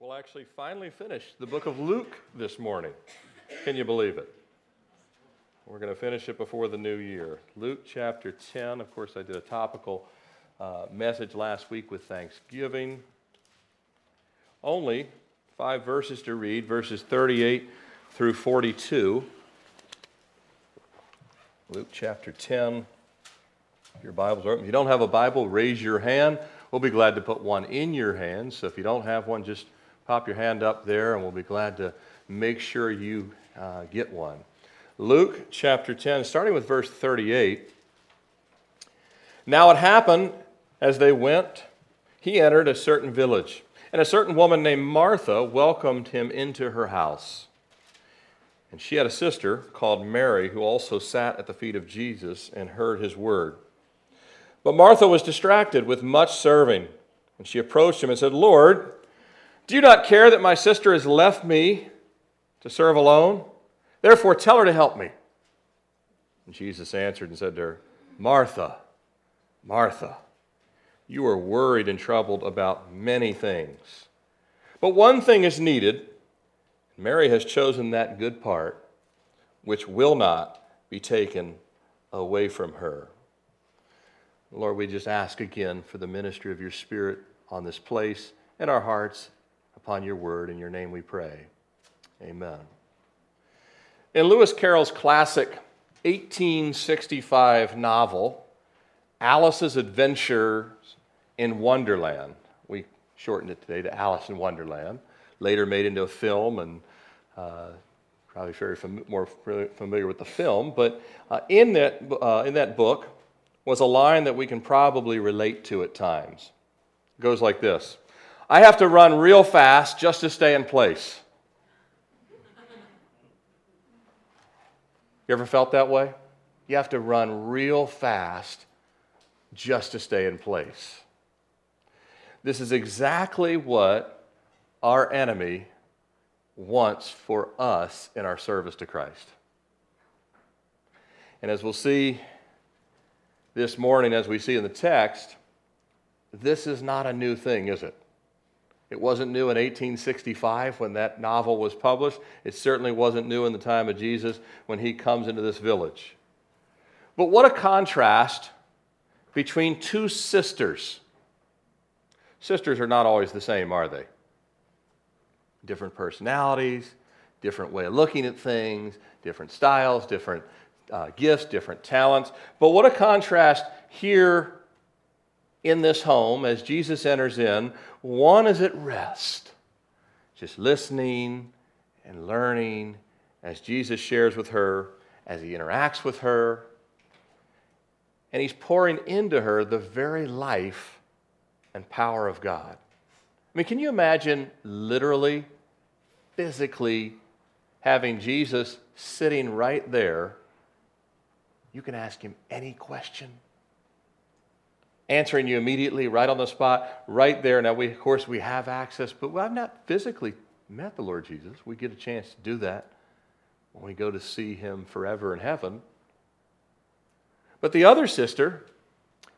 We'll actually finally finish the book of Luke this morning. Can you believe it? We're going to finish it before the new year. Luke chapter 10. Of course, I did a topical uh, message last week with Thanksgiving. Only five verses to read, verses 38 through 42. Luke chapter 10. If your Bibles are open. If you don't have a Bible, raise your hand. We'll be glad to put one in your hand. So if you don't have one, just pop your hand up there and we'll be glad to make sure you uh, get one. Luke chapter 10, starting with verse 38. Now it happened as they went, he entered a certain village, and a certain woman named Martha welcomed him into her house. And she had a sister called Mary who also sat at the feet of Jesus and heard his word. But Martha was distracted with much serving, and she approached him and said, Lord, do you not care that my sister has left me to serve alone? Therefore, tell her to help me. And Jesus answered and said to her, Martha, Martha, you are worried and troubled about many things. But one thing is needed. Mary has chosen that good part, which will not be taken away from her. Lord, we just ask again for the ministry of your Spirit on this place and our hearts upon your word. In your name we pray. Amen. In Lewis Carroll's classic 1865 novel, Alice's Adventures in Wonderland, we shortened it today to Alice in Wonderland, later made into a film and uh, probably very fam- more familiar with the film. But uh, in, that, uh, in that book was a line that we can probably relate to at times. It goes like this I have to run real fast just to stay in place. You ever felt that way? You have to run real fast just to stay in place. This is exactly what our enemy wants for us in our service to Christ. And as we'll see this morning, as we see in the text, this is not a new thing, is it? It wasn't new in 1865 when that novel was published. It certainly wasn't new in the time of Jesus when he comes into this village. But what a contrast between two sisters. Sisters are not always the same, are they? Different personalities, different way of looking at things, different styles, different uh, gifts, different talents. But what a contrast here in this home as Jesus enters in. One is at rest, just listening and learning as Jesus shares with her, as he interacts with her. And he's pouring into her the very life and power of God. I mean, can you imagine literally, physically having Jesus sitting right there? You can ask him any question answering you immediately, right on the spot, right there. Now, we, of course, we have access, but I've not physically met the Lord Jesus. We get a chance to do that when we go to see him forever in heaven. But the other sister,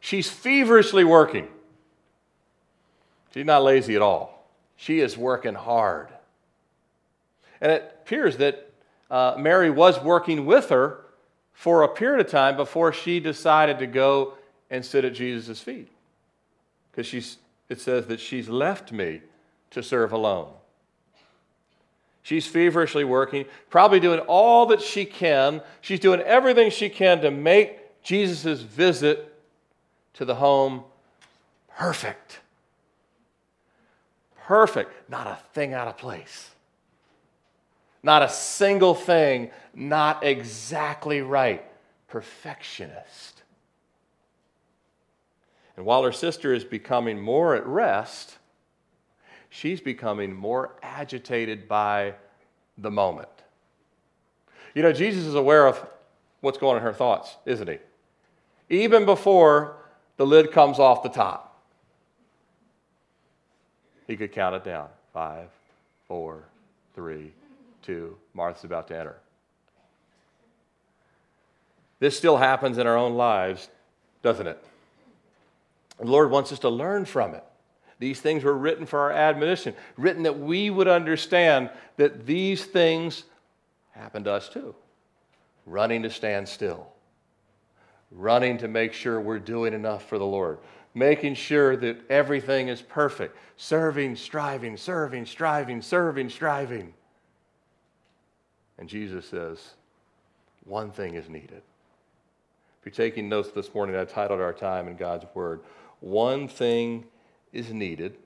she's feverishly working. She's not lazy at all. She is working hard. And it appears that uh, Mary was working with her for a period of time before she decided to go and sit at Jesus' feet. Because she's, it says that she's left me to serve alone. She's feverishly working, probably doing all that she can. She's doing everything she can to make Jesus' visit to the home perfect. Perfect. Not a thing out of place. Not a single thing not exactly right. Perfectionist. And while her sister is becoming more at rest, she's becoming more agitated by the moment. You know, Jesus is aware of what's going on in her thoughts, isn't he? Even before the lid comes off the top, he could count it down five, four, three, two. Martha's about to enter. This still happens in our own lives, doesn't it? The Lord wants us to learn from it. These things were written for our admonition, written that we would understand that these things happen to us too. Running to stand still, running to make sure we're doing enough for the Lord, making sure that everything is perfect, serving, striving, serving, striving, serving, striving. And Jesus says, one thing is needed. If you're taking notes this morning, I titled our time in God's Word, One Thing is Needed.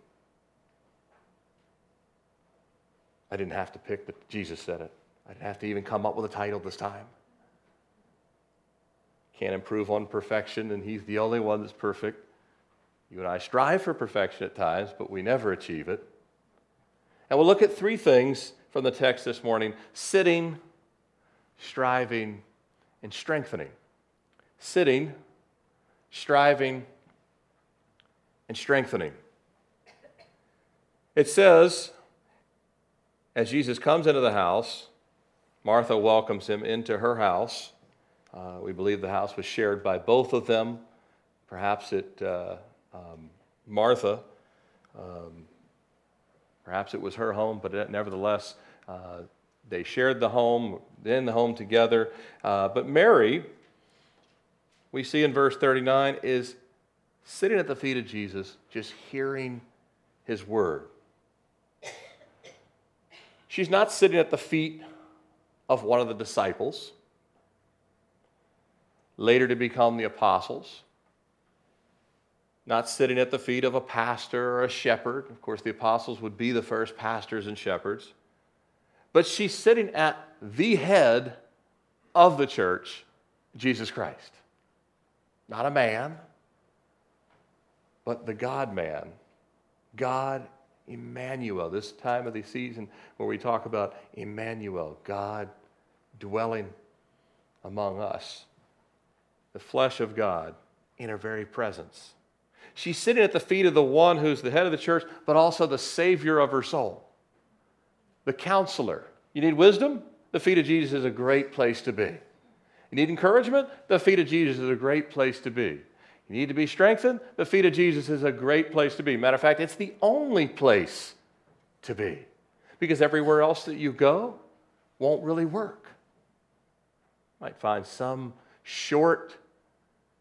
I didn't have to pick that Jesus said it. I didn't have to even come up with a title this time. Can't improve on perfection, and He's the only one that's perfect. You and I strive for perfection at times, but we never achieve it. And we'll look at three things from the text this morning sitting, striving, and strengthening. Sitting, striving, and strengthening. It says, as Jesus comes into the house, Martha welcomes him into her house. Uh, we believe the house was shared by both of them. Perhaps it, uh, um, Martha, um, perhaps it was her home, but nevertheless, uh, they shared the home, in the home together. Uh, but Mary, we see in verse 39, is sitting at the feet of Jesus, just hearing his word. She's not sitting at the feet of one of the disciples, later to become the apostles. Not sitting at the feet of a pastor or a shepherd. Of course, the apostles would be the first pastors and shepherds. But she's sitting at the head of the church, Jesus Christ. Not a man, but the God man, God Emmanuel. This time of the season where we talk about Emmanuel, God dwelling among us, the flesh of God in her very presence. She's sitting at the feet of the one who's the head of the church, but also the Savior of her soul, the counselor. You need wisdom? The feet of Jesus is a great place to be. You need encouragement? The feet of Jesus is a great place to be. You need to be strengthened? The feet of Jesus is a great place to be. Matter of fact, it's the only place to be. Because everywhere else that you go won't really work. You might find some short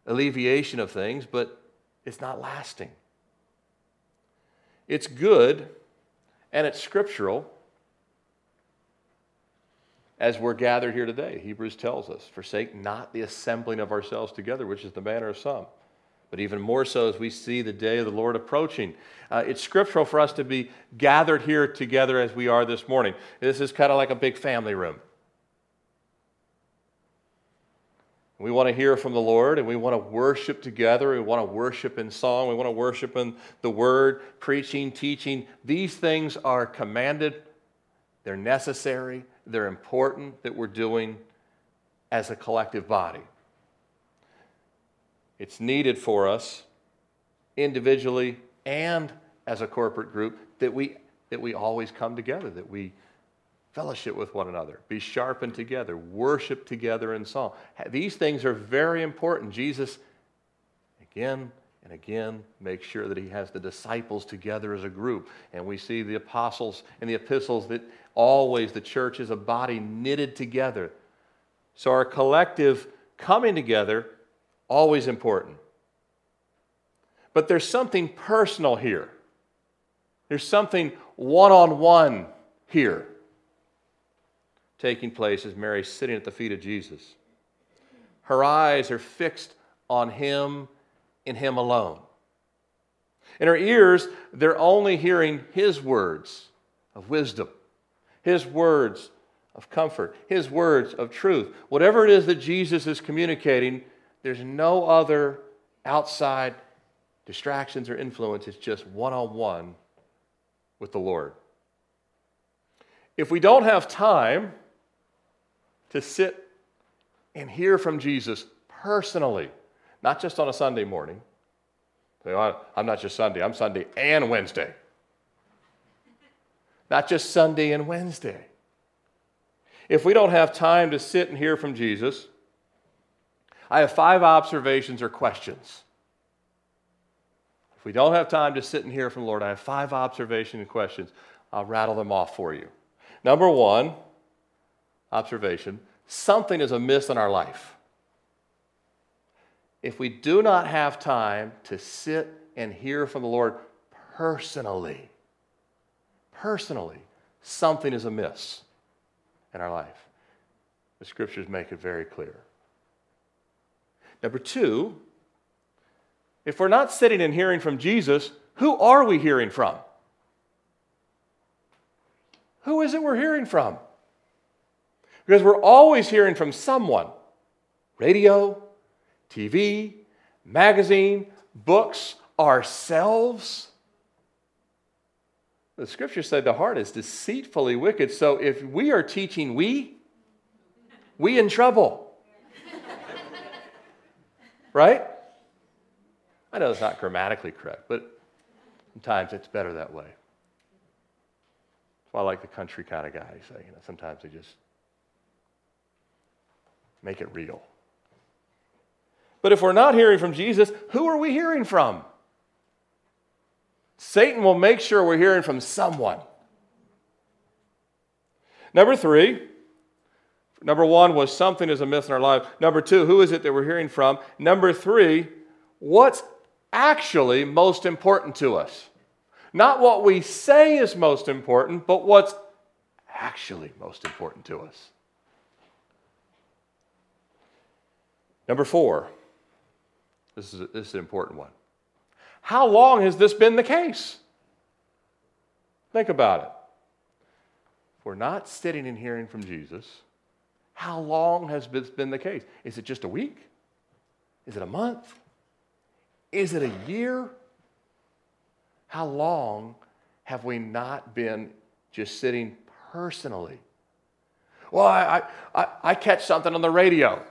alleviation of things, but it's not lasting. It's good and it's scriptural as we're gathered here today. Hebrews tells us, forsake not the assembling of ourselves together, which is the manner of some but even more so as we see the day of the Lord approaching. Uh, it's scriptural for us to be gathered here together as we are this morning. This is kind of like a big family room. We want to hear from the Lord and we want to worship together. We want to worship in song. We want to worship in the word, preaching, teaching. These things are commanded, they're necessary, they're important that we're doing as a collective body. It's needed for us individually and as a corporate group that we, that we always come together, that we fellowship with one another, be sharpened together, worship together in song. These things are very important. Jesus, again and again, make sure that he has the disciples together as a group. And we see the apostles and the epistles that always the church is a body knitted together. So our collective coming together always important. But there's something personal here. There's something one on one here taking place as Mary's sitting at the feet of Jesus. Her eyes are fixed on Him in Him alone. In her ears, they're only hearing His words of wisdom, His words of comfort, His words of truth. Whatever it is that Jesus is communicating, there's no other outside distractions or influence. It's just one on one with the Lord. If we don't have time to sit and hear from Jesus personally, not just on a Sunday morning, I'm not just Sunday, I'm Sunday and Wednesday. Not just Sunday and Wednesday. If we don't have time to sit and hear from Jesus, I have five observations or questions If we don't have time to sit and hear from the Lord, I have five observations and questions. I'll rattle them off for you. Number one, observation something is amiss in our life. If we do not have time to sit and hear from the Lord personally, personally, something is amiss in our life. The scriptures make it very clear. Number two, if we're not sitting and hearing from Jesus, who are we hearing from? Who is it we're hearing from? Because we're always hearing from someone radio, TV, magazine, books, ourselves. The scripture said the heart is deceitfully wicked. So if we are teaching we, we in trouble. right? I know it's not grammatically correct, but sometimes it's better that way. That's why I like the country kind of guys. You know, sometimes they just make it real. But if we're not hearing from Jesus, who are we hearing from? Satan will make sure we're hearing from someone. Number three, number one was something is amiss in our life. Number two, who is it that we're hearing from? Number three, what's actually most important to us? Not what we say is most important, but what's actually most important to us. Number four, this is, this is an important one. How long has this been the case? Think about it. If we're not sitting and hearing from Jesus, how long has this been the case? Is it just a week? Is it a month? Is it a year? How long have we not been just sitting personally? Well, I, I, I catch something on the radio.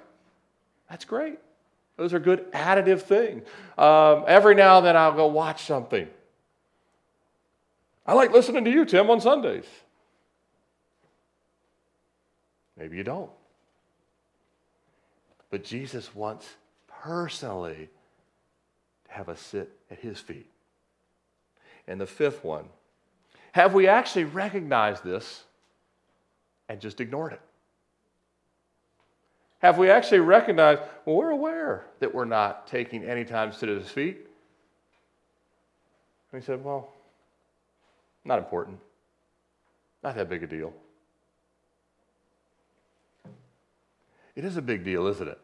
That's great. Those are good additive things. Um, every now and then I'll go watch something. I like listening to you, Tim, on Sundays. Maybe you don't. But Jesus wants personally to have us sit at his feet. And the fifth one have we actually recognized this and just ignored it? Have we actually recognized, well, we're aware that we're not taking any time to sit at his feet? And he said, well, not important. Not that big a deal. It is a big deal, isn't it?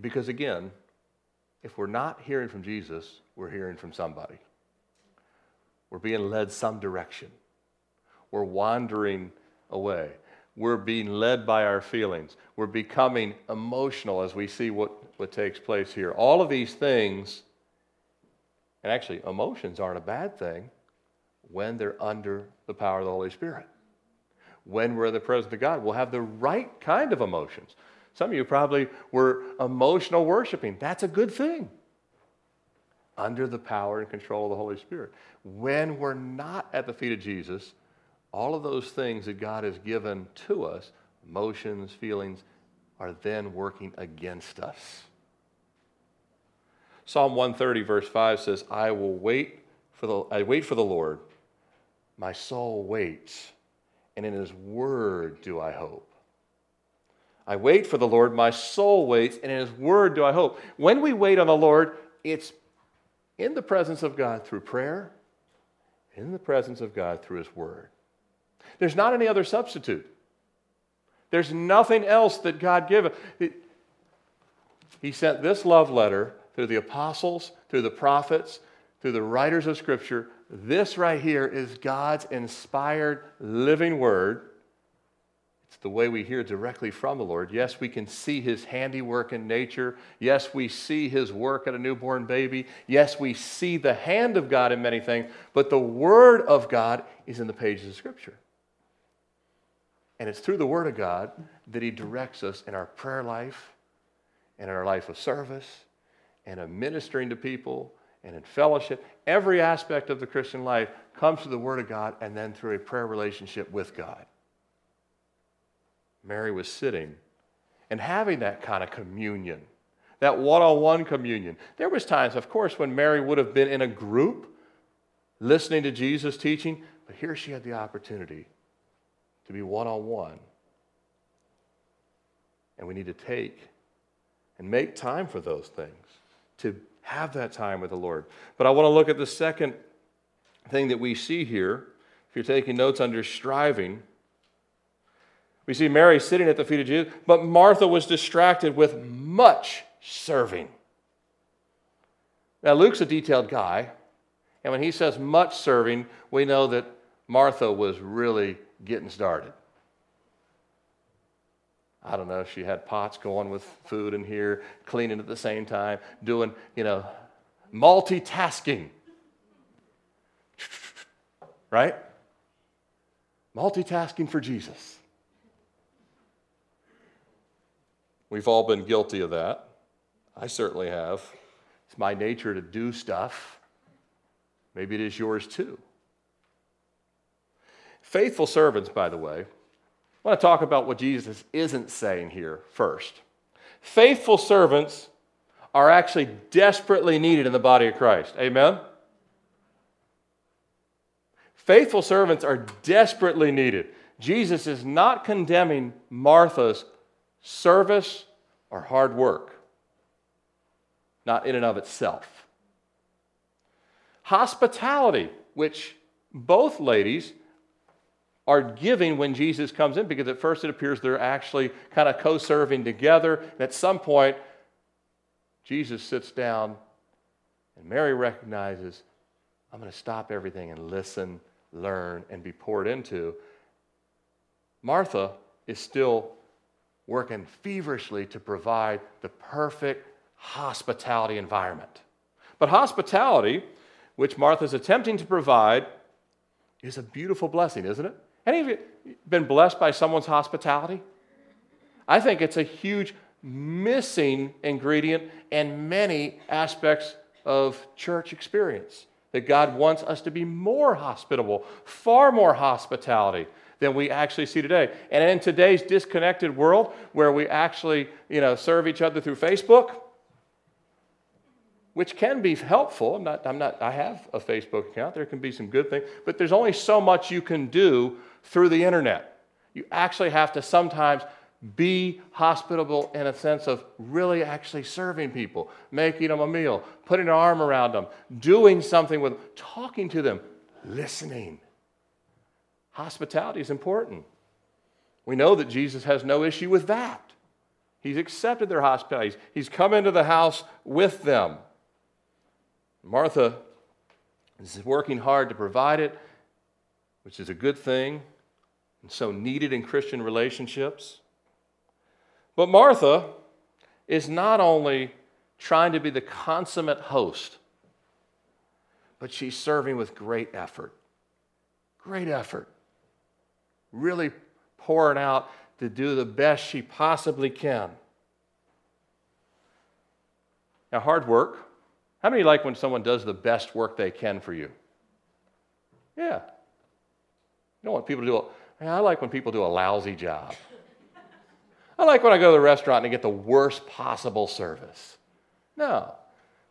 Because again, if we're not hearing from Jesus, we're hearing from somebody. We're being led some direction. We're wandering away. We're being led by our feelings. We're becoming emotional as we see what, what takes place here. All of these things, and actually, emotions aren't a bad thing when they're under the power of the Holy Spirit. When we're in the presence of God, we'll have the right kind of emotions. Some of you probably were emotional worshiping. That's a good thing. Under the power and control of the Holy Spirit. When we're not at the feet of Jesus, all of those things that God has given to us, emotions, feelings, are then working against us. Psalm 130, verse 5 says, I will wait for the, I wait for the Lord. My soul waits, and in his word do I hope. I wait for the Lord, my soul waits, and in his word do I hope. When we wait on the Lord, it's in the presence of God through prayer, in the presence of God through his word. There's not any other substitute. There's nothing else that God gave. He sent this love letter through the apostles, through the prophets, through the writers of Scripture. This right here is God's inspired living word. It's the way we hear directly from the Lord. Yes, we can see his handiwork in nature. Yes, we see his work at a newborn baby. Yes, we see the hand of God in many things, but the word of God is in the pages of Scripture. And it's through the Word of God that He directs us in our prayer life and in our life of service and of ministering to people and in fellowship. Every aspect of the Christian life comes through the Word of God and then through a prayer relationship with God. Mary was sitting and having that kind of communion, that one-on-one communion. There was times, of course, when Mary would have been in a group listening to Jesus teaching, but here she had the opportunity to be one-on-one. And we need to take and make time for those things, to have that time with the Lord. But I want to look at the second thing that we see here. If you're taking notes under striving, we see Mary sitting at the feet of Jesus, but Martha was distracted with much serving. Now, Luke's a detailed guy, and when he says much serving, we know that Martha was really getting started. I don't know, she had pots going with food in here, cleaning at the same time, doing, you know, multitasking. Right? Multitasking for Jesus. We've all been guilty of that. I certainly have. It's my nature to do stuff. Maybe it is yours too. Faithful servants, by the way, I want to talk about what Jesus isn't saying here first. Faithful servants are actually desperately needed in the body of Christ. Amen? Faithful servants are desperately needed. Jesus is not condemning Martha's service or hard work, not in and of itself. Hospitality, which both ladies are giving when Jesus comes in because at first it appears they're actually kind of co serving together. And at some point, Jesus sits down and Mary recognizes, I'm going to stop everything and listen, learn, and be poured into. Martha is still working feverishly to provide the perfect hospitality environment. But hospitality, which Martha's attempting to provide, is a beautiful blessing, isn't it? Any of you been blessed by someone's hospitality? I think it's a huge missing ingredient in many aspects of church experience. That God wants us to be more hospitable, far more hospitality than we actually see today. And in today's disconnected world where we actually, you know, serve each other through Facebook, which can be helpful. I'm not, I'm not, I have a Facebook account. There can be some good things, but there's only so much you can do through the internet. You actually have to sometimes be hospitable in a sense of really actually serving people, making them a meal, putting an arm around them, doing something with them, talking to them, listening. Hospitality is important. We know that Jesus has no issue with that. He's accepted their hospitality. He's come into the house with them. Martha is working hard to provide it, which is a good thing and so needed in Christian relationships. But Martha is not only trying to be the consummate host, but she's serving with great effort. Great effort. Really pouring out to do the best she possibly can. Now, hard work. How many like when someone does the best work they can for you? Yeah. You don't want people to do I like when people do a lousy job. I like when I go to the restaurant and get the worst possible service. No.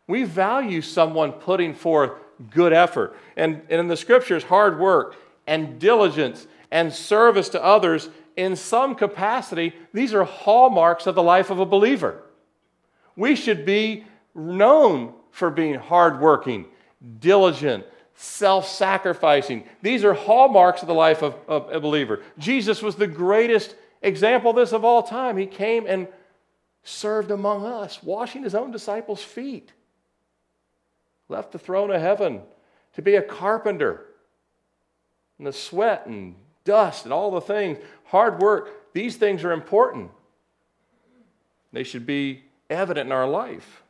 We value someone putting forth good effort. And, and in the scriptures, hard work and diligence and service to others in some capacity, these are hallmarks of the life of a believer. We should be known for being hardworking, diligent, self sacrificing. These are hallmarks of the life of, of, a believer. Jesus was the greatest example of this of all time. He came and served among us, washing his own disciples' feet, left the throne of heaven to be a carpenter. And the sweat and dust and all the things, hard work, these things are important. They should be evident in our life.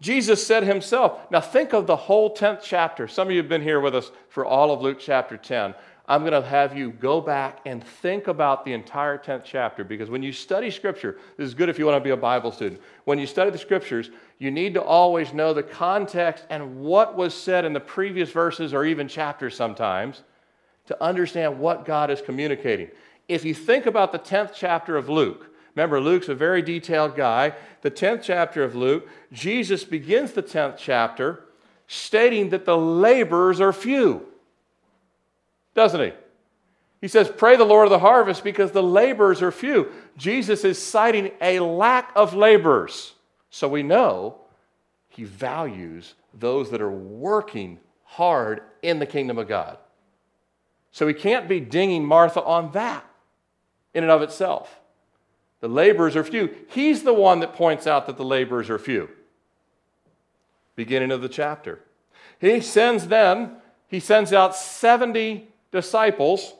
Jesus said himself, now think of the whole 10th chapter. Some of you have been here with us for all of Luke chapter 10. I'm going to have you go back and think about the entire 10th chapter because when you study Scripture, this is good if you want to be a Bible student. When you study the Scriptures, you need to always know the context and what was said in the previous verses or even chapters sometimes to understand what God is communicating. If you think about the 10th chapter of Luke, Remember, Luke's a very detailed guy. The 10th chapter of Luke, Jesus begins the 10th chapter stating that the laborers are few. Doesn't he? He says, Pray the Lord of the harvest because the laborers are few. Jesus is citing a lack of laborers. So we know he values those that are working hard in the kingdom of God. So he can't be dinging Martha on that in and of itself. The laborers are few. He's the one that points out that the laborers are few. Beginning of the chapter. He sends them, he sends out 70 disciples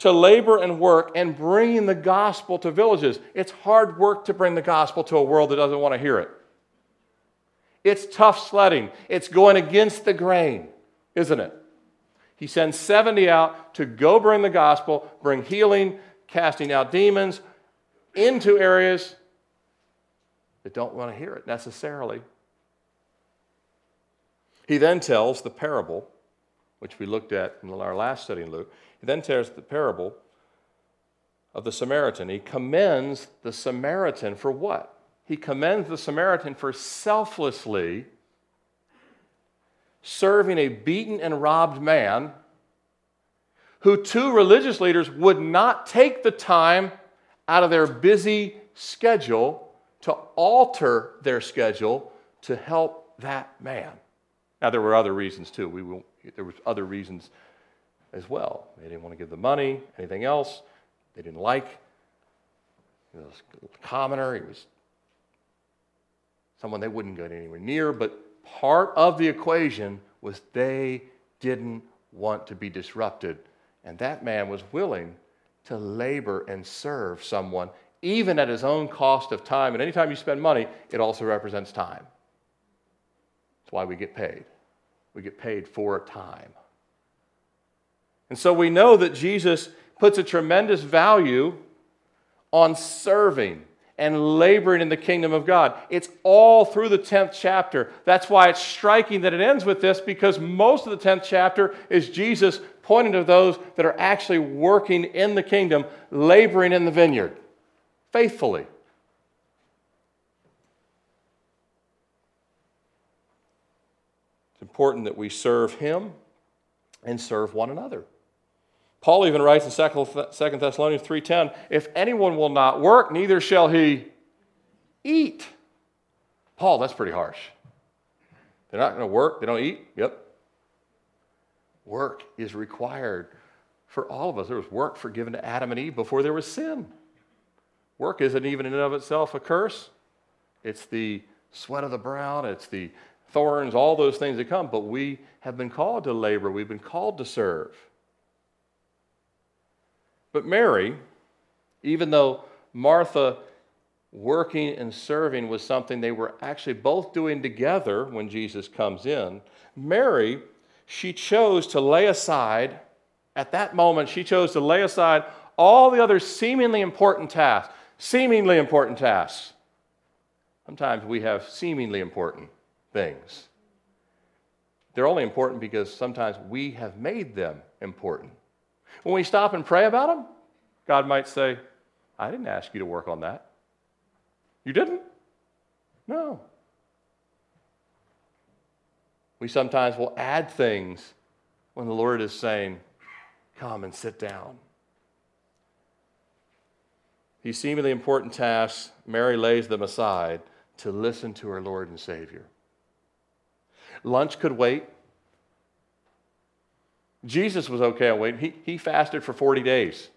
to labor and work and bringing the gospel to villages. It's hard work to bring the gospel to a world that doesn't want to hear it. It's tough sledding. It's going against the grain, isn't it? He sends 70 out to go bring the gospel, bring healing, casting out demons into areas that don't want to hear it necessarily. He then tells the parable, which we looked at in our last study in Luke. He then tells the parable of the Samaritan. He commends the Samaritan for what? He commends the Samaritan for selflessly serving a beaten and robbed man who two religious leaders would not take the time out of their busy schedule to alter their schedule to help that man. Now, there were other reasons too. We will, there were other reasons as well. They didn't want to give the money, anything else. They didn't like. Was a commoner. He was someone they wouldn't go anywhere near. But part of the equation was they didn't want to be disrupted. And that man was willing to labor and serve someone, even at his own cost of time. And anytime you spend money, it also represents time. That's why we get paid. We get paid for time. And so we know that Jesus puts a tremendous value on serving and laboring in the kingdom of God. It's all through the 10th chapter. That's why it's striking that it ends with this because most of the 10th chapter is Jesus pointing to those that are actually working in the kingdom, laboring in the vineyard faithfully. It's important that we serve Him and serve one another. Paul even writes in 2 Thessalonians 3:10, if anyone will not work, neither shall he eat. Paul, that's pretty harsh. They're not going to work, they don't eat? Yep. Work is required for all of us. There was work forgiven to Adam and Eve before there was sin. Work isn't even in and of itself a curse. It's the sweat of the brow, it's the thorns, all those things that come, but we have been called to labor, we've been called to serve. But Mary, even though Martha working and serving was something they were actually both doing together when Jesus comes in, Mary, she chose to lay aside, at that moment, she chose to lay aside all the other seemingly important tasks. Seemingly important tasks. Sometimes we have seemingly important things. They're only important because sometimes we have made them important. When we stop and pray about them, God might say, I didn't ask you to work on that. You didn't? No. We sometimes will add things when the Lord is saying, Come and sit down. These seemingly important tasks, Mary lays them aside to listen to her Lord and Savior. Lunch could wait. Jesus was okay on waiting. He, he fasted for 40 days.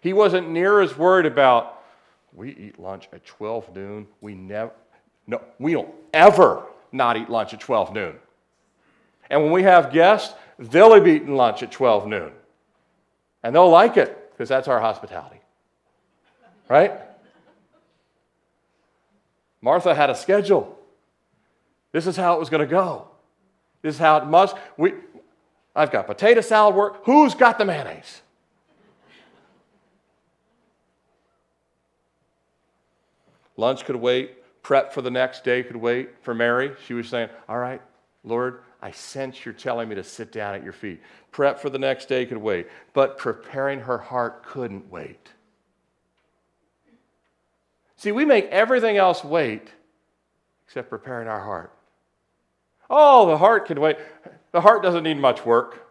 He wasn't near as worried about, we eat lunch at 12 noon. We never, no, we don't ever not eat lunch at 12 noon. And when we have guests, they'll be eating lunch at 12 noon. And they'll like it because that's our hospitality. Right? Martha had a schedule. This is how it was going to go. This is how it must. We, I've got potato salad work. Who's got the mayonnaise? Lunch could wait. Prep for the next day could wait. For Mary, she was saying, All right, Lord, I sense you're telling me to sit down at your feet. Prep for the next day could wait. But preparing her heart couldn't wait. See, we make everything else wait except preparing our heart. Oh, the heart can wait. The heart doesn't need much work.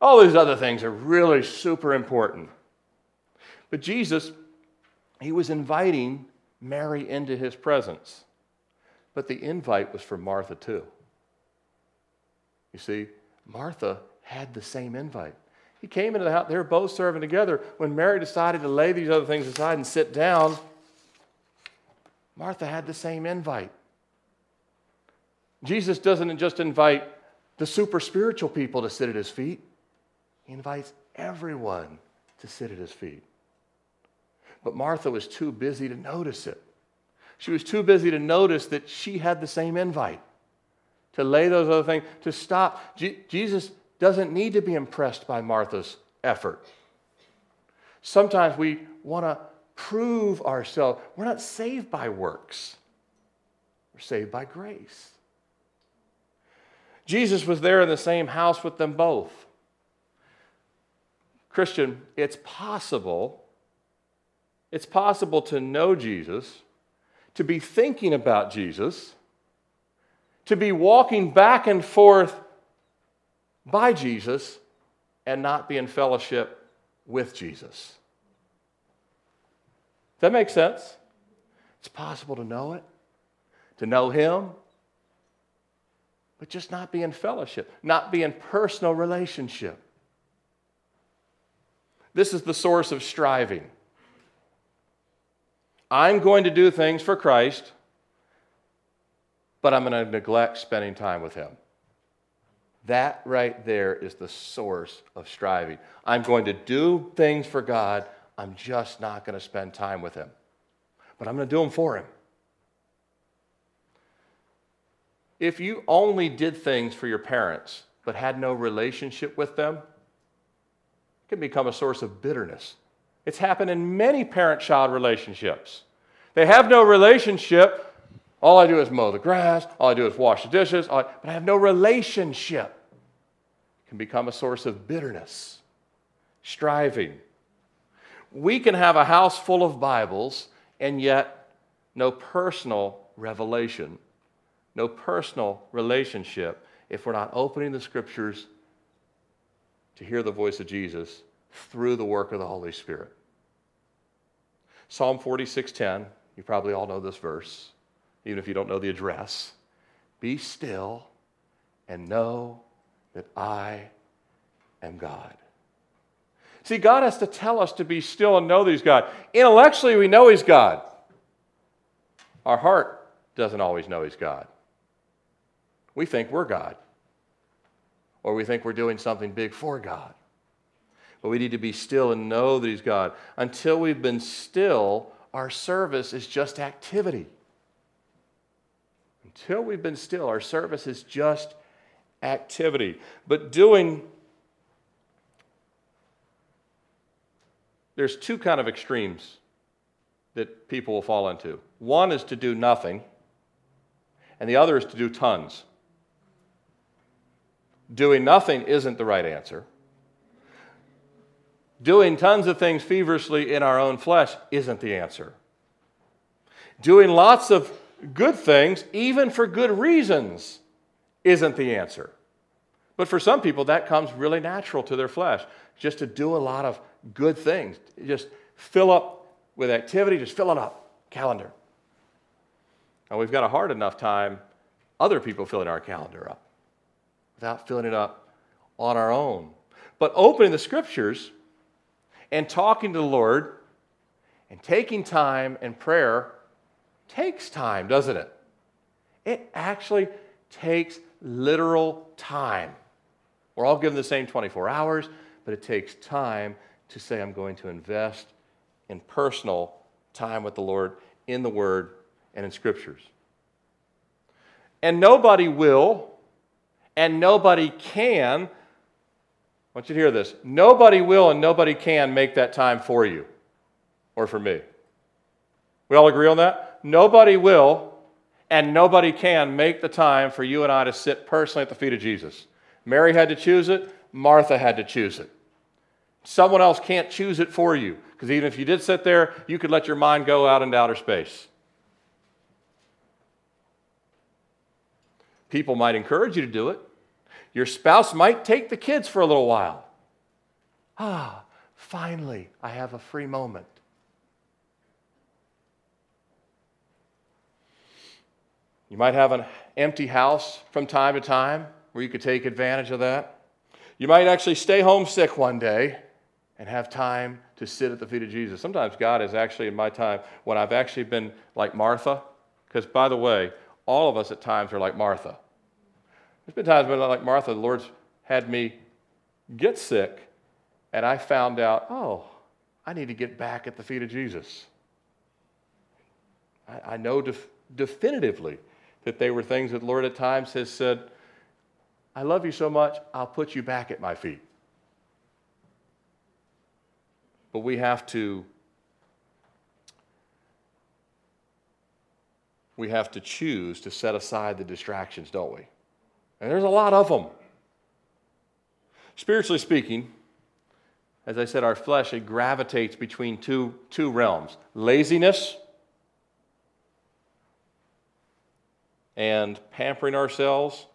All these other things are really super important. But Jesus, he was inviting Mary into his presence. But the invite was for Martha too. You see, Martha had the same invite. He came into the house, they were both serving together. When Mary decided to lay these other things aside and sit down, Martha had the same invite. Jesus doesn't just invite the super spiritual people to sit at his feet, he invites everyone to sit at his feet. But Martha was too busy to notice it. She was too busy to notice that she had the same invite to lay those other things, to stop. Je- Jesus doesn't need to be impressed by Martha's effort. Sometimes we want to prove ourselves. We're not saved by works, we're saved by grace. Jesus was there in the same house with them both. Christian, it's possible, it's possible to know Jesus, to be thinking about Jesus, to be walking back and forth by Jesus, and not be in fellowship with Jesus. Does that make sense? It's possible to know it, to know Him, but just not be in fellowship, not be in personal relationship. This is the source of striving. I'm going to do things for Christ, but I'm going to neglect spending time with Him. That right there is the source of striving. I'm going to do things for God, I'm just not going to spend time with Him. But I'm going to do them for Him. If you only did things for your parents but had no relationship with them, it can become a source of bitterness. It's happened in many parent child relationships. They have no relationship. All I do is mow the grass, all I do is wash the dishes, I, but I have no relationship. It can become a source of bitterness, striving. We can have a house full of Bibles and yet no personal revelation no personal relationship if we're not opening the scriptures to hear the voice of Jesus through the work of the Holy Spirit. Psalm 46:10, you probably all know this verse, even if you don't know the address. Be still and know that I am God. See, God has to tell us to be still and know that He's God. Intellectually, we know He's God. Our heart doesn't always know He's God we think we're God. Or we think we're doing something big for God. But we need to be still and know that He's God. Until we've been still, our service is just activity. Until we've been still, our service is just activity. But doing, there's two kind of extremes that people will fall into. One is to do nothing, and the other is to do tons. Doing nothing isn't the right answer. Doing tons of things feverishly in our own flesh isn't the answer. Doing lots of good things, even for good reasons, isn't the answer. But for some people, that comes really natural to their flesh, just to do a lot of good things. Just fill up with activity, just fill it up. Calendar. Now, we've got a hard enough time other people filling our calendar up without filling it up on our own. But opening the scriptures and talking to the Lord and taking time and prayer takes time, doesn't it? It actually takes literal time. We're all given the same 24 hours, but it takes time to say, I'm going to invest in personal time with the Lord in the Word and in Scriptures. And nobody will and nobody can. I want you to hear this. Nobody will and nobody can make that time for you or for me. We all agree on that? Nobody will and nobody can make the time for you and I to sit personally at the feet of Jesus. Mary had to choose it, Martha had to choose it. Someone else can't choose it for you. Because even if you did sit there, you could let your mind go out into outer space. People might encourage you to do it. Your spouse might take the kids for a little while. Ah, finally, I have a free moment. You might have an empty house from time to time where you could take advantage of that. You might actually stay home sick one day and have time to sit at the feet of Jesus. Sometimes God is actually, in my time, when I've actually been like Martha, because by the way, all of us at times are like Martha. There's been times when, like Martha, the Lord's had me get sick, and I found out, oh, I need to get back at the feet of Jesus. I, I know def- definitively that they were things that the Lord at times has said, I love you so much, I'll put you back at my feet. But we have to we have to choose to set aside the distractions, don't we? And there's a lot of them. Spiritually speaking, as I said, our flesh, it gravitates between two, two realms laziness and pampering ourselves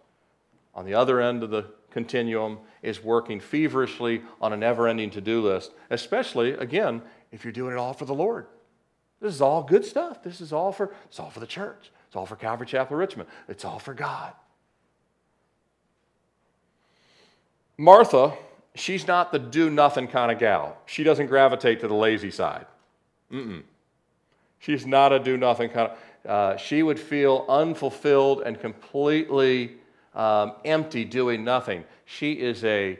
on the other end of the continuum is working feverishly on a never ending to do list, especially, again, if you're doing it all for the Lord. This is all good stuff. This is all for, it's all for the church. It's all for Calvary Chapel Richmond. It's all for God. Martha, she's not the do nothing kind of gal. She doesn't gravitate to the lazy side. Mm-mm. She's not a do nothing kind of uh, she would feel unfulfilled and completely um, empty doing nothing. She is a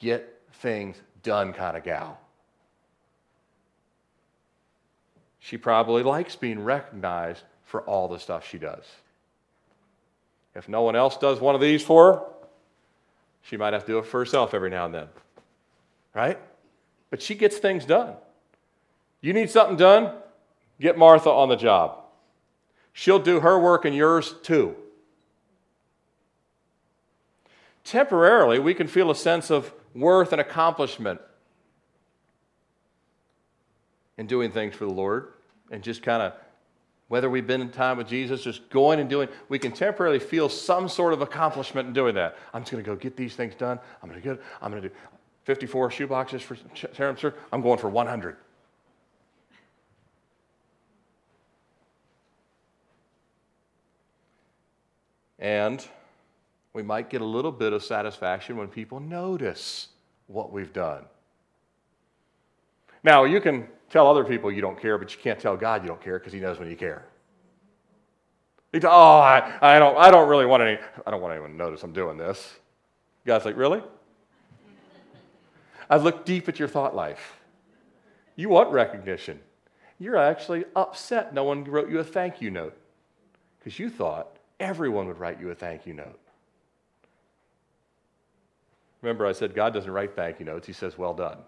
get things done kind of gal. She probably likes being recognized for all the stuff she does. If no one else does one of these for her, she might have to do it for herself every now and then. Right? But she gets things done. You need something done? Get Martha on the job. She'll do her work and yours too. Temporarily, we can feel a sense of worth and accomplishment in doing things for the Lord and just kind of, whether we've been in time with Jesus, just going and doing, we can temporarily feel some sort of accomplishment in doing that. I'm just going to go get these things done. I'm going to get, I'm going to do 54 shoe boxes for Terram, sir. I'm going for 100. And we might get a little bit of satisfaction when people notice what we've done. Now, you can tell other people you don't care, but you can't tell God you don't care because He knows when you care. You go, oh, I, I, don't, I don't really want any, I don't want anyone to notice I'm doing this. God's like, really? I've looked deep at your thought life. You want recognition. You're actually upset no one wrote you a thank you note because you thought everyone would write you a thank you note. Remember, I said God doesn't write thank you notes, He says, well done.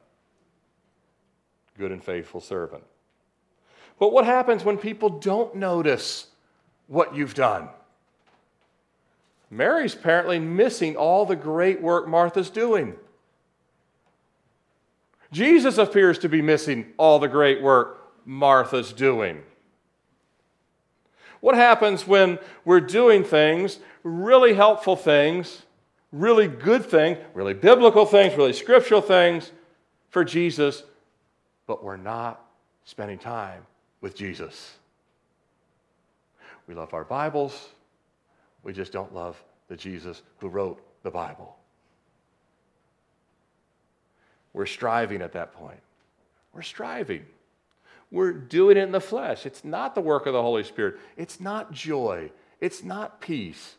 Good and faithful servant. But what happens when people don't notice what you've done? Mary's apparently missing all the great work Martha's doing. Jesus appears to be missing all the great work Martha's doing. What happens when we're doing things, really helpful things, really good things, really biblical things, really scriptural things for Jesus, but we're not spending time with Jesus? We love our Bibles, we just don't love the Jesus who wrote the Bible. We're striving at that point. We're striving. We're doing it in the flesh. It's not the work of the Holy Spirit. It's not joy. It's not peace.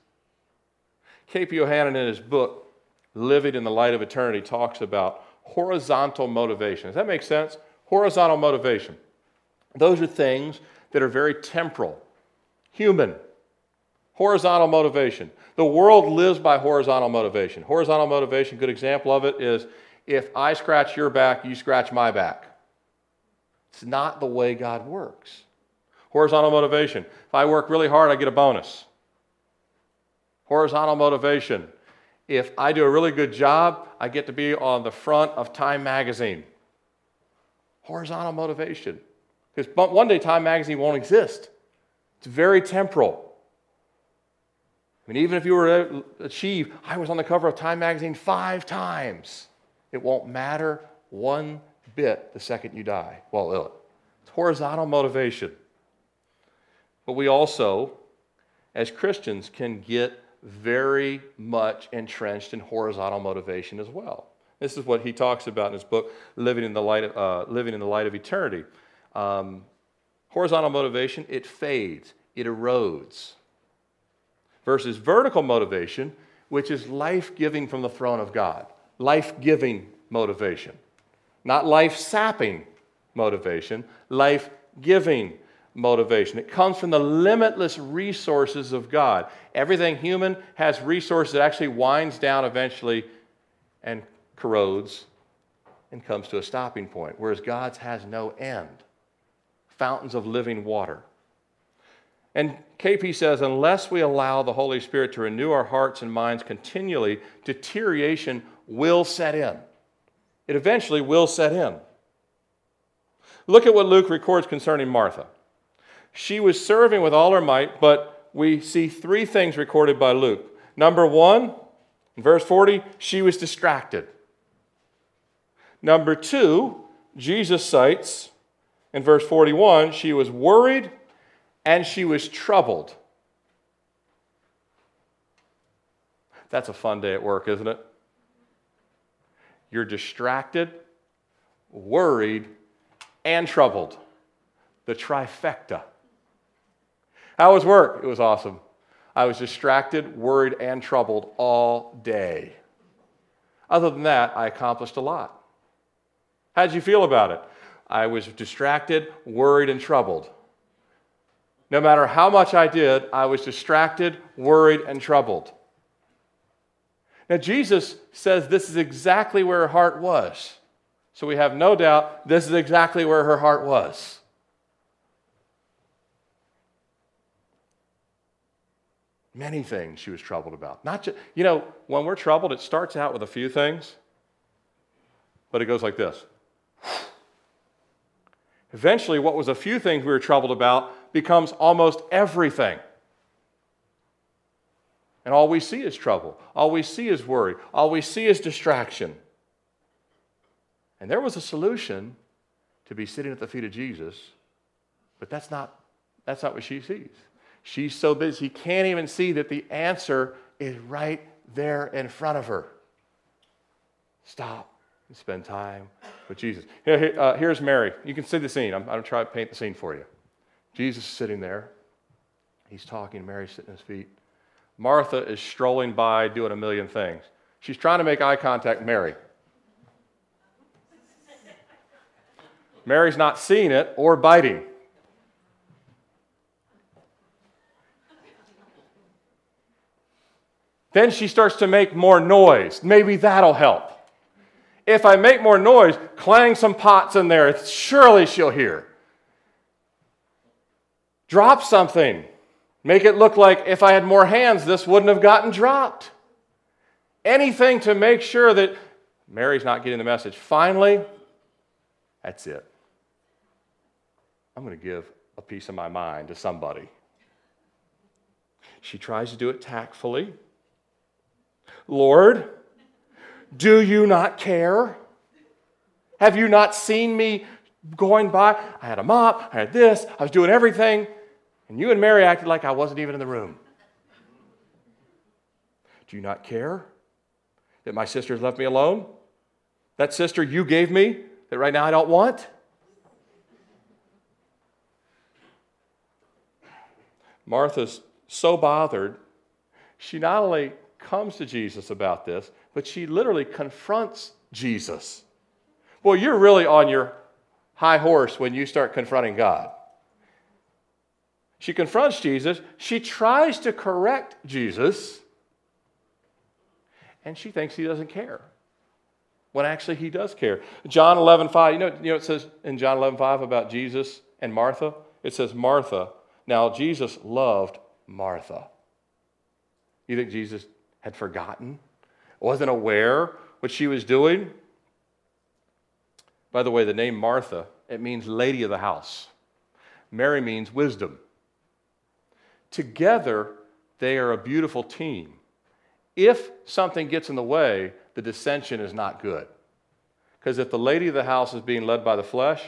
K.P. Yohannan, in his book, Living in the Light of Eternity, talks about horizontal motivation. Does that make sense? Horizontal motivation. Those are things that are very temporal, human. Horizontal motivation. The world lives by horizontal motivation. Horizontal motivation, good example of it is if I scratch your back, you scratch my back. It's not the way God works. Horizontal motivation. If I work really hard, I get a bonus. Horizontal motivation. If I do a really good job, I get to be on the front of Time magazine. Horizontal motivation. Because one day Time magazine won't exist. It's very temporal. I mean, even if you were to achieve, I was on the cover of Time magazine five times, it won't matter one bit the second you die. Well, it's horizontal motivation. But we also, as Christians, can get very much entrenched in horizontal motivation as well. This is what he talks about in his book, Living in the Light of, uh, Living in the Light of Eternity. Um, horizontal motivation, it fades, it erodes. Versus vertical motivation, which is life giving from the throne of God. Life giving motivation. Not life sapping motivation, life giving motivation. It comes from the limitless resources of God. Everything human has resources that actually winds down eventually and corrodes and comes to a stopping point, whereas God's has no end. Fountains of living water. And KP says, unless we allow the Holy Spirit to renew our hearts and minds continually, deterioration will set in. It eventually will set in. Look at what Luke records concerning Martha. She was serving with all her might, but we see three things recorded by Luke. Number one, in verse 40, she was distracted. Number two, Jesus cites in verse 41, she was worried and she was troubled. That's a fun day at work, isn't it? You're distracted, worried, and troubled. The trifecta. How was work? It was awesome. I was distracted, worried, and troubled all day. Other than that, I accomplished a lot. How did you feel about it? I was distracted, worried, and troubled. No matter how much I did, I was distracted, worried, and troubled. Now, Jesus says this is exactly where her heart was. So we have no doubt this is exactly where her heart was. Many things she was troubled about. Not just, you know, when we're troubled, it starts out with a few things, but it goes like this. Eventually, what was a few things we were troubled about becomes almost everything. And all we see is trouble. All we see is worry. All we see is distraction. And there was a solution to be sitting at the feet of Jesus, but that's not, that's not what she sees. She's so busy, she can't even see that the answer is right there in front of her. Stop and spend time with Jesus. Here, uh, here's Mary. You can see the scene. I'm, I'm try to paint the scene for you. Jesus is sitting there. He's talking. Mary's sitting at his feet. Martha is strolling by doing a million things. She's trying to make eye contact Mary. Mary's not seeing it or biting. Then she starts to make more noise. Maybe that'll help. If I make more noise, clang some pots in there, surely she'll hear. Drop something. Make it look like if I had more hands, this wouldn't have gotten dropped. Anything to make sure that Mary's not getting the message. Finally, that's it. I'm going to give a piece of my mind to somebody. She tries to do it tactfully. Lord, do you not care? Have you not seen me going by? I had a mop, I had this, I was doing everything, and you and Mary acted like I wasn't even in the room. Do you not care that my sister's left me alone? That sister you gave me that right now I don't want? Martha's so bothered, she not only comes to Jesus about this, but she literally confronts Jesus. Well, you're really on your high horse when you start confronting God. She confronts Jesus, she tries to correct Jesus, and she thinks he doesn't care. When actually he does care. John 11, 5, you know, you know it says in John 11, 5 about Jesus and Martha? It says Martha. Now, Jesus loved Martha. You think Jesus had forgotten wasn't aware what she was doing. By the way, the name Martha, it means lady of the house. Mary means wisdom. Together, they are a beautiful team. If something gets in the way, the dissension is not good. Because if the lady of the house is being led by the flesh,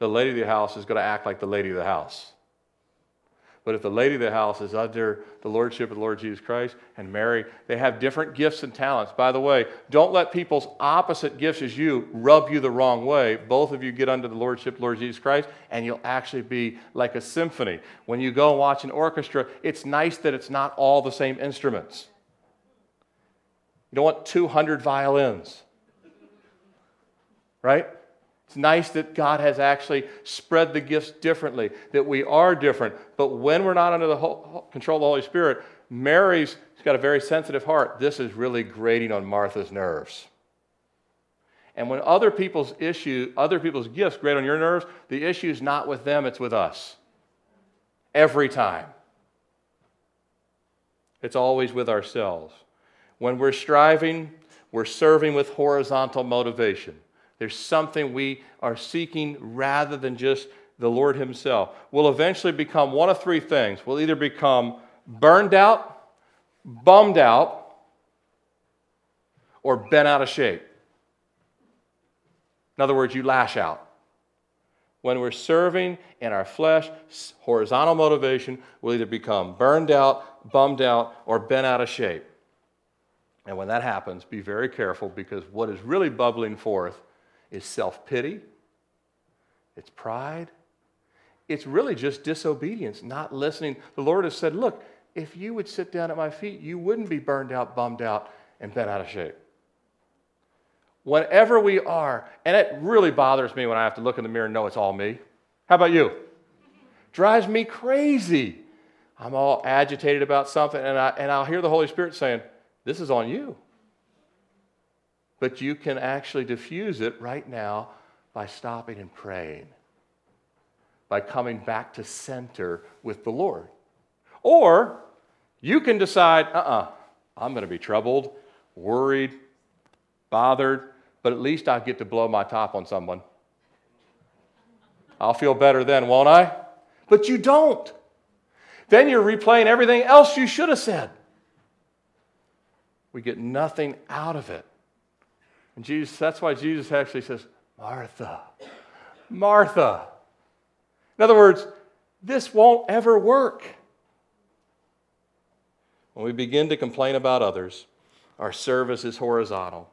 the lady of the house is going to act like the lady of the house. But if the lady of the house is under the lordship of the Lord Jesus Christ and Mary, they have different gifts and talents. By the way, don't let people's opposite gifts as you rub you the wrong way. Both of you get under the lordship of Lord Jesus Christ, and you'll actually be like a symphony. When you go and watch an orchestra, it's nice that it's not all the same instruments. You don't want 200 violins, right? It's nice that God has actually spread the gifts differently, that we are different. But when we're not under the control of the Holy Spirit, Mary's got a very sensitive heart. This is really grating on Martha's nerves. And when other people's issue, other people's gifts grate on your nerves, the issue is not with them, it's with us. Every time. It's always with ourselves. When we're striving, we're serving with horizontal motivation. There's something we are seeking rather than just the Lord Himself. We'll eventually become one of three things. We'll either become burned out, bummed out, or bent out of shape. In other words, you lash out. When we're serving in our flesh, horizontal motivation will either become burned out, bummed out, or bent out of shape. And when that happens, be very careful because what is really bubbling forth is self pity, it's pride, it's really just disobedience, not listening. The Lord has said, Look, if you would sit down at my feet, you wouldn't be burned out, bummed out, and bent out of shape. Whenever we are, and it really bothers me when I have to look in the mirror and know it's all me. How about you? Drives me crazy. I'm all agitated about something, and, I, and I'll hear the Holy Spirit saying, This is on you but you can actually diffuse it right now by stopping and praying, by coming back to center with the Lord. Or you can decide, uh uh-uh, uh, i am going to be troubled, worried, bothered, but at least I get to blow my top on someone. I'll feel better then, won't I? But you don't. Then you're replaying everything else you should have said. We get nothing out of it. And Jesus, that's why Jesus actually says, Martha, Martha. In other words, this won't ever work. When we begin to complain about others, our service is horizontal.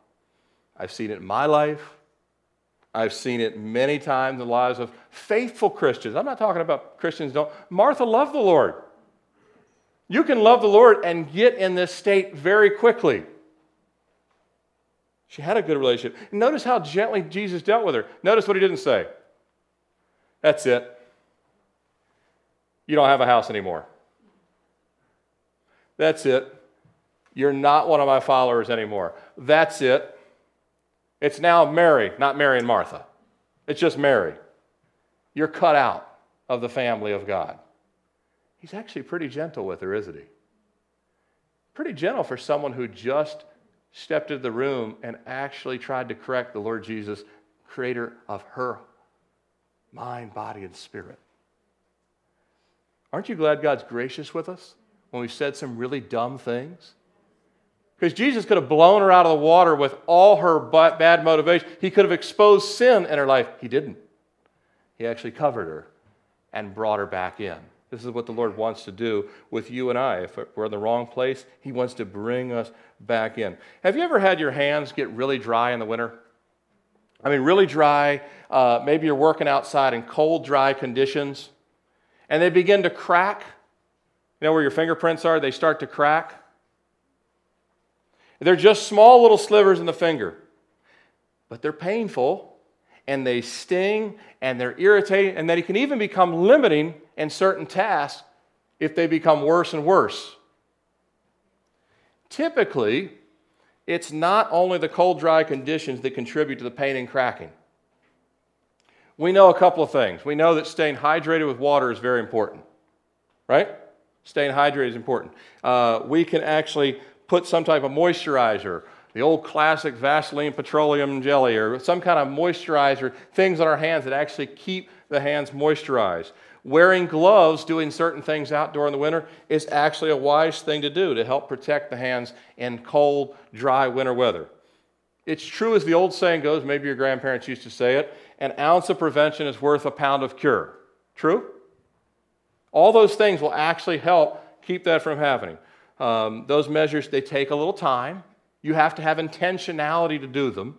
I've seen it in my life. I've seen it many times in the lives of faithful Christians. I'm not talking about Christians don't. Martha loved the Lord. You can love the Lord and get in this state very quickly. She had a good relationship. Notice how gently Jesus dealt with her. Notice what he didn't say. That's it. You don't have a house anymore. That's it. You're not one of my followers anymore. That's it. It's now Mary, not Mary and Martha. It's just Mary. You're cut out of the family of God. He's actually pretty gentle with her, isn't he? Pretty gentle for someone who just stepped into the room and actually tried to correct the Lord Jesus, creator of her mind, body, and spirit. Aren't you glad God's gracious with us when we've said some really dumb things? Because Jesus could have blown her out of the water with all her bad motivation. He could have exposed sin in her life. He didn't. He actually covered her and brought her back in. This is what the Lord wants to do with you and I. If we're in the wrong place, He wants to bring us back in. Have you ever had your hands get really dry in the winter? I mean, really dry. Uh, maybe you're working outside in cold, dry conditions, and they begin to crack. You know where your fingerprints are? They start to crack. They're just small little slivers in the finger, but they're painful and they sting and they're irritating, and they can even become limiting in certain tasks if they become worse and worse. Typically, it's not only the cold, dry conditions that contribute to the pain and cracking. We know a couple of things. We know that staying hydrated with water is very important, right? Staying hydrated is important. Uh, we can actually put some type of moisturizer the old classic Vaseline petroleum jelly or some kind of moisturizer, things on our hands that actually keep the hands moisturized. Wearing gloves, doing certain things outdoor in the winter, is actually a wise thing to do to help protect the hands in cold, dry winter weather. It's true as the old saying goes, maybe your grandparents used to say it an ounce of prevention is worth a pound of cure. True? All those things will actually help keep that from happening. Um, those measures, they take a little time. You have to have intentionality to do them.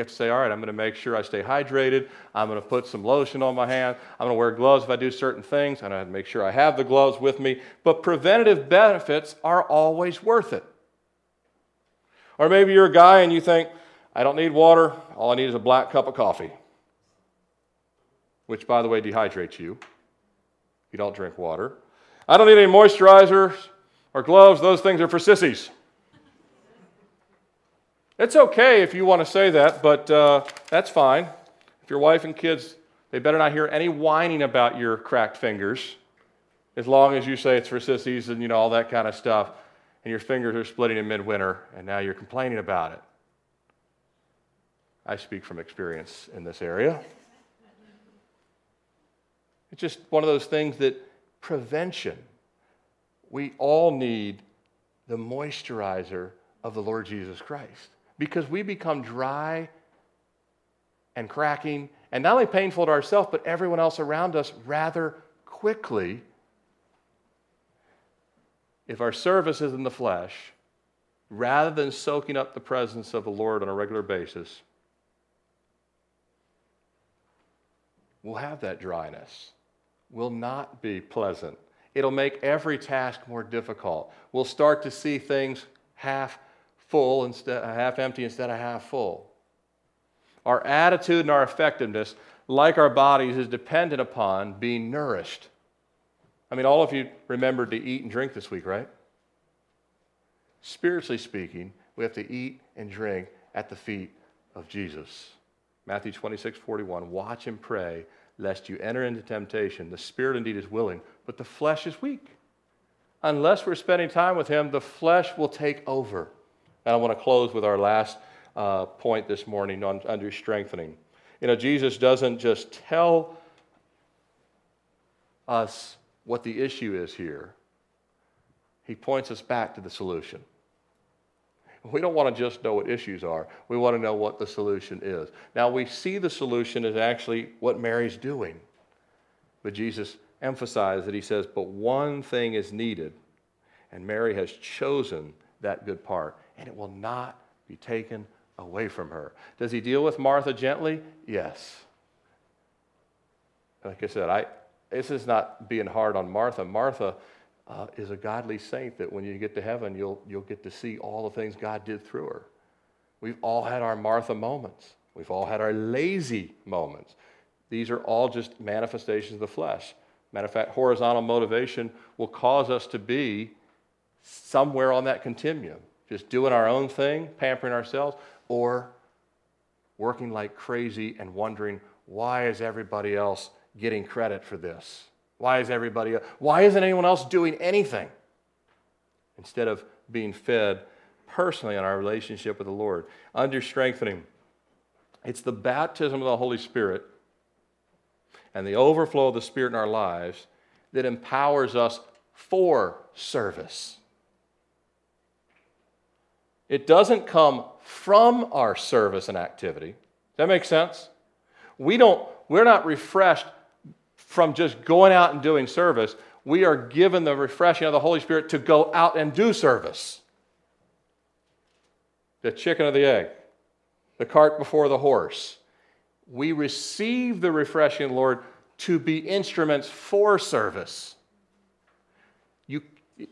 You have to say, all right, I'm going to make sure I stay hydrated. I'm going to put some lotion on my hand. I'm going to wear gloves if I do certain things. And I have to make sure I have the gloves with me. But preventative benefits are always worth it. Or maybe you're a guy and you think, I don't need water. All I need is a black cup of coffee, which, by the way, dehydrates you. You don't drink water. I don't need any moisturizers or gloves. Those things are for sissies. It's okay if you want to say that, but uh, that's fine. If your wife and kids, they better not hear any whining about your cracked fingers, as long as you say it's for sissies and you know all that kind of stuff, and your fingers are splitting in midwinter, and now you're complaining about it. I speak from experience in this area. It's just one of those things that prevention, we all need the moisturizer of the Lord Jesus Christ because we become dry and cracking and not only painful to ourselves, but everyone else around us rather quickly if our service is in the flesh, rather than soaking up the presence of the Lord on a regular basis, we'll have that dryness. Will not be pleasant. It'll make every task more difficult. We'll start to see things half full instead half empty instead of half full. Our attitude and our effectiveness, like our bodies, is dependent upon being nourished. I mean, all of you remembered to eat and drink this week, right? Spiritually speaking, we have to eat and drink at the feet of Jesus. Matthew 26, 41. Watch and pray lest you enter into temptation. The spirit indeed is willing, but the flesh is weak. Unless we're spending time with Him, the flesh will take over. And I want to close with our last uh, point this morning on under strengthening. You know, Jesus doesn't just tell us what the issue is here, He points us back to the solution. We don't want to just know what issues are. We want to know what the solution is. Now, we see the solution is actually what Mary's doing. But Jesus emphasized that he says, but one thing is needed, and Mary has chosen that good part, and it will not be taken away from her. Does he deal with Martha gently? Yes. Like I said, I, this is not being hard on Martha. Martha uh, is a godly saint that when you get to heaven, you'll, you'll get to see all the things God did through her. We've all had our Martha moments, we've all had our lazy moments. These are all just manifestations of the flesh. Matter of fact, horizontal motivation will cause us to be somewhere on that continuum, just doing our own thing, pampering ourselves, or working like crazy and wondering why is everybody else getting credit for this? Why is everybody, why isn't anyone else doing anything? Instead of being fed personally on our relationship with the Lord. Under strengthening, it's the baptism of the Holy Spirit and the overflow of the Spirit in our lives that empowers us for service. It doesn't come from our service and activity. That make sense? We don't, we're not refreshed from just going out and doing service, we are given the refreshing of the Holy Spirit to go out and do service. The chicken or the egg, the cart before the horse. We receive the refreshing, Lord, to be instruments for service. You,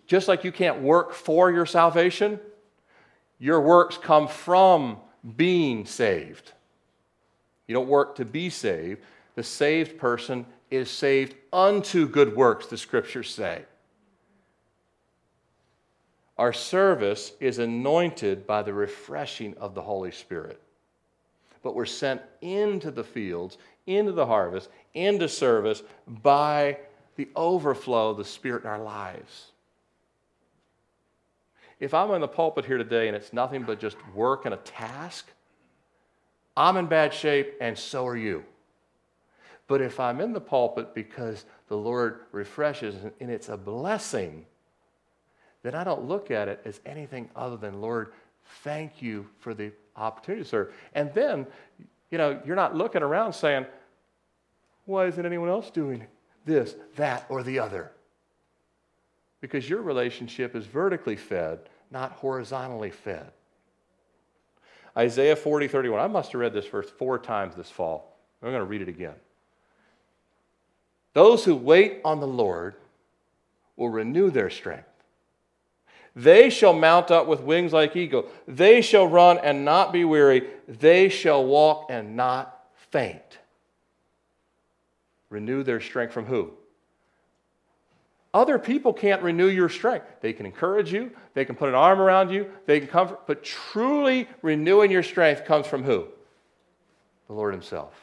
just like you can't work for your salvation, your works come from being saved. You don't work to be saved. The saved person is saved unto good works, the scriptures say. Our service is anointed by the refreshing of the Holy Spirit. But we're sent into the fields, into the harvest, into service by the overflow of the Spirit in our lives. If I'm in the pulpit here today and it's nothing but just work and a task, I'm in bad shape and so are you. But if I'm in the pulpit because the Lord refreshes and it's a blessing, then I don't look at it as anything other than, Lord, thank you for the opportunity to serve. And then, you know, you're not looking around saying, why isn't anyone else doing this, that, or the other? Because your relationship is vertically fed, not horizontally fed. Isaiah 40, 31. I must have read this verse four times this fall. I'm going to read it again. Those who wait on the Lord will renew their strength. They shall mount up with wings like eagle. They shall run and not be weary. They shall walk and not faint. Renew their strength from who? Other people can't renew your strength. They can encourage you, they can put an arm around you, they can comfort, but truly renewing your strength comes from who? The Lord Himself.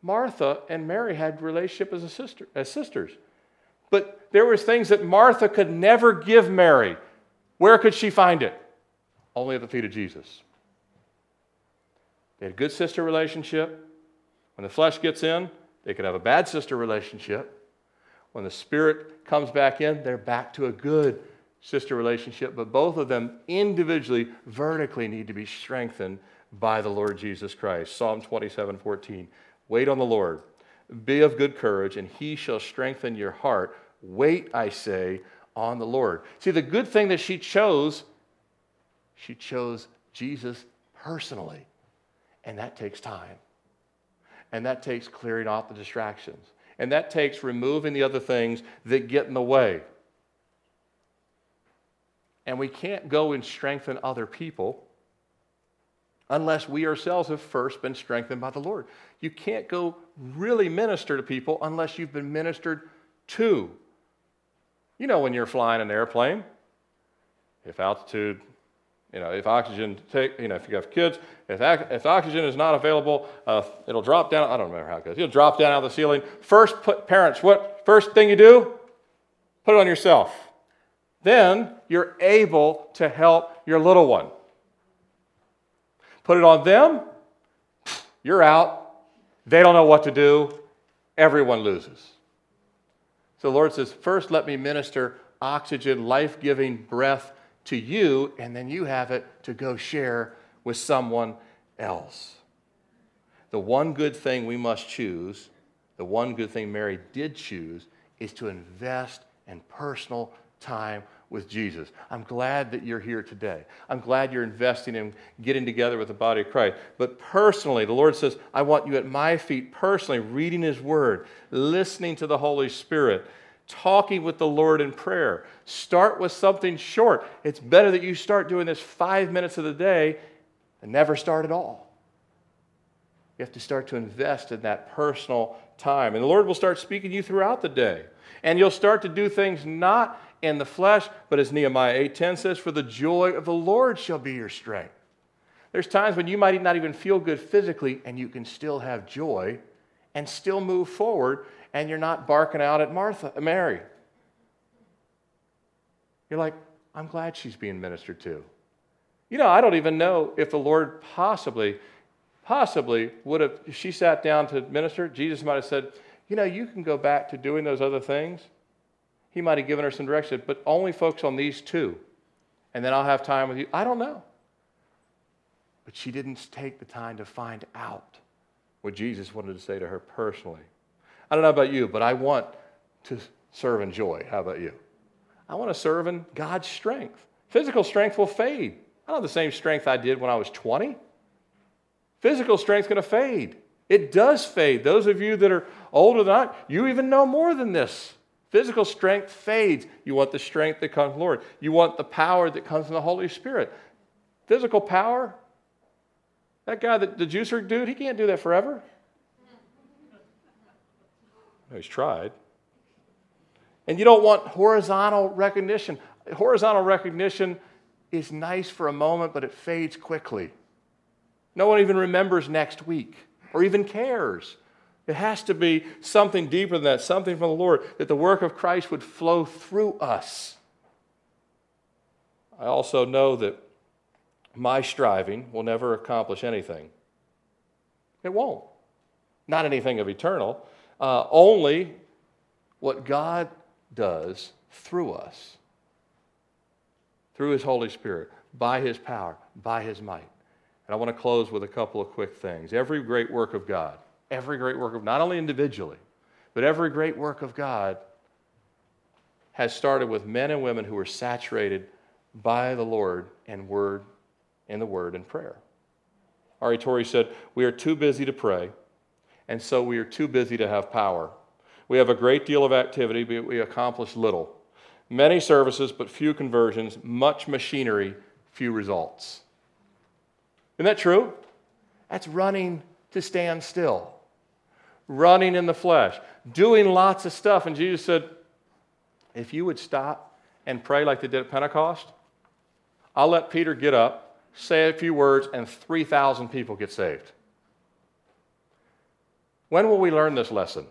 Martha and Mary had relationship as a sister, as sisters. But there was things that Martha could never give Mary. Where could she find it? Only at the feet of Jesus. They had a good sister relationship. When the flesh gets in, they could have a bad sister relationship. When the spirit comes back in, they're back to a good sister relationship. But both of them individually, vertically, need to be strengthened by the Lord Jesus Christ. Psalm 27 14. Wait on the Lord. Be of good courage, and he shall strengthen your heart. Wait, I say, on the Lord. See, the good thing that she chose, she chose Jesus personally. And that takes time. And that takes clearing off the distractions. And that takes removing the other things that get in the way. And we can't go and strengthen other people unless we ourselves have first been strengthened by the Lord. You can't go really minister to people unless you've been ministered to. You know, when you're flying an airplane, if altitude, you know, if oxygen take, you know, if you have kids, if, if oxygen is not available, uh, it'll drop down. I don't remember how it goes. It'll drop down out of the ceiling. First, put parents, what first thing you do? Put it on yourself. Then you're able to help your little one. Put it on them, you're out. They don't know what to do. Everyone loses. So the Lord says, First, let me minister oxygen, life giving breath to you, and then you have it to go share with someone else. The one good thing we must choose, the one good thing Mary did choose, is to invest in personal time with Jesus. I'm glad that you're here today. I'm glad you're investing in getting together with the body of Christ. But personally, the Lord says, I want you at my feet personally, reading His Word, listening to the Holy Spirit, talking with the Lord in prayer. Start with something short. It's better that you start doing this five minutes of the day and never start at all. You have to start to invest in that personal time. And the Lord will start speaking to you throughout the day. And you'll start to do things not in the flesh, but as Nehemiah 8:10 says, for the joy of the Lord shall be your strength. There's times when you might not even feel good physically and you can still have joy and still move forward and you're not barking out at Martha, Mary. You're like, I'm glad she's being ministered to. You know, I don't even know if the Lord possibly, possibly would have, if she sat down to minister, Jesus might have said, You know, you can go back to doing those other things. He might have given her some direction, but only focus on these two, and then I'll have time with you. I don't know. But she didn't take the time to find out what Jesus wanted to say to her personally. I don't know about you, but I want to serve in joy. How about you? I want to serve in God's strength. Physical strength will fade. I don't have the same strength I did when I was 20. Physical strength's going to fade. It does fade. Those of you that are older than I, you even know more than this. Physical strength fades. You want the strength that comes from the Lord. You want the power that comes from the Holy Spirit. Physical power, that guy, the, the juicer dude, he can't do that forever. He's tried. And you don't want horizontal recognition. Horizontal recognition is nice for a moment, but it fades quickly. No one even remembers next week or even cares. It has to be something deeper than that, something from the Lord, that the work of Christ would flow through us. I also know that my striving will never accomplish anything. It won't. Not anything of eternal. Uh, only what God does through us, through His Holy Spirit, by His power, by His might. And I want to close with a couple of quick things. Every great work of God, every great work of, not only individually, but every great work of God has started with men and women who were saturated by the Lord and Word, in the Word and prayer. R.A. Torrey said, We are too busy to pray, and so we are too busy to have power. We have a great deal of activity, but we accomplish little. Many services, but few conversions, much machinery, few results. Isn't that true? That's running to stand still, running in the flesh, doing lots of stuff. And Jesus said, if you would stop and pray like they did at Pentecost, I'll let Peter get up, say a few words, and 3,000 people get saved. When will we learn this lesson?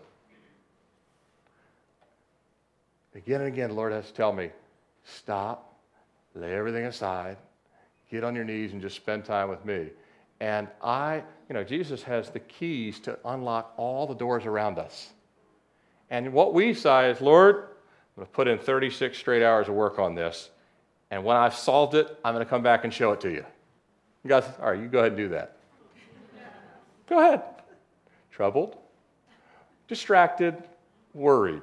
Again and again, the Lord has to tell me stop, lay everything aside, get on your knees, and just spend time with me. And I, you know, Jesus has the keys to unlock all the doors around us. And what we say is, Lord, I'm going to put in 36 straight hours of work on this. And when I've solved it, I'm going to come back and show it to you. You guys, all right, you go ahead and do that. go ahead. Troubled, distracted, worried.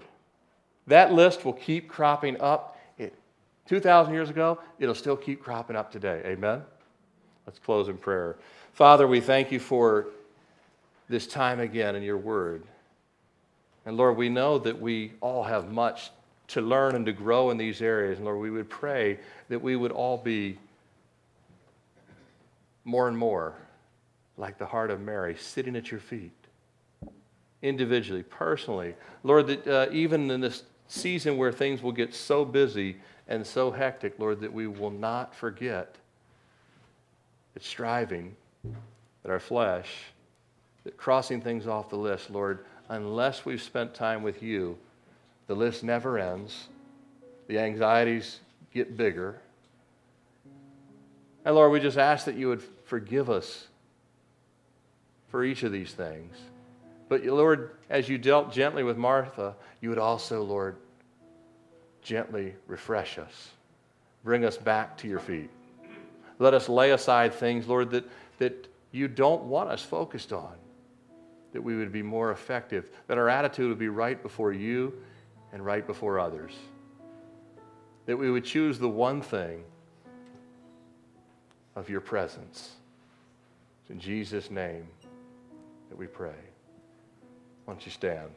That list will keep cropping up. It, 2,000 years ago, it'll still keep cropping up today. Amen? Let's close in prayer. Father, we thank you for this time again in your word. And Lord, we know that we all have much to learn and to grow in these areas. And Lord, we would pray that we would all be more and more like the heart of Mary, sitting at your feet, individually, personally. Lord, that uh, even in this season where things will get so busy and so hectic, Lord, that we will not forget that striving, that our flesh, that crossing things off the list, Lord, unless we've spent time with you, the list never ends. The anxieties get bigger. And Lord, we just ask that you would forgive us for each of these things. But Lord, as you dealt gently with Martha, you would also, Lord, gently refresh us. Bring us back to your feet. Let us lay aside things, Lord, that, that you don't want us focused on, that we would be more effective, that our attitude would be right before you and right before others, that we would choose the one thing of your presence. It's in Jesus' name that we pray. Why don't you stand?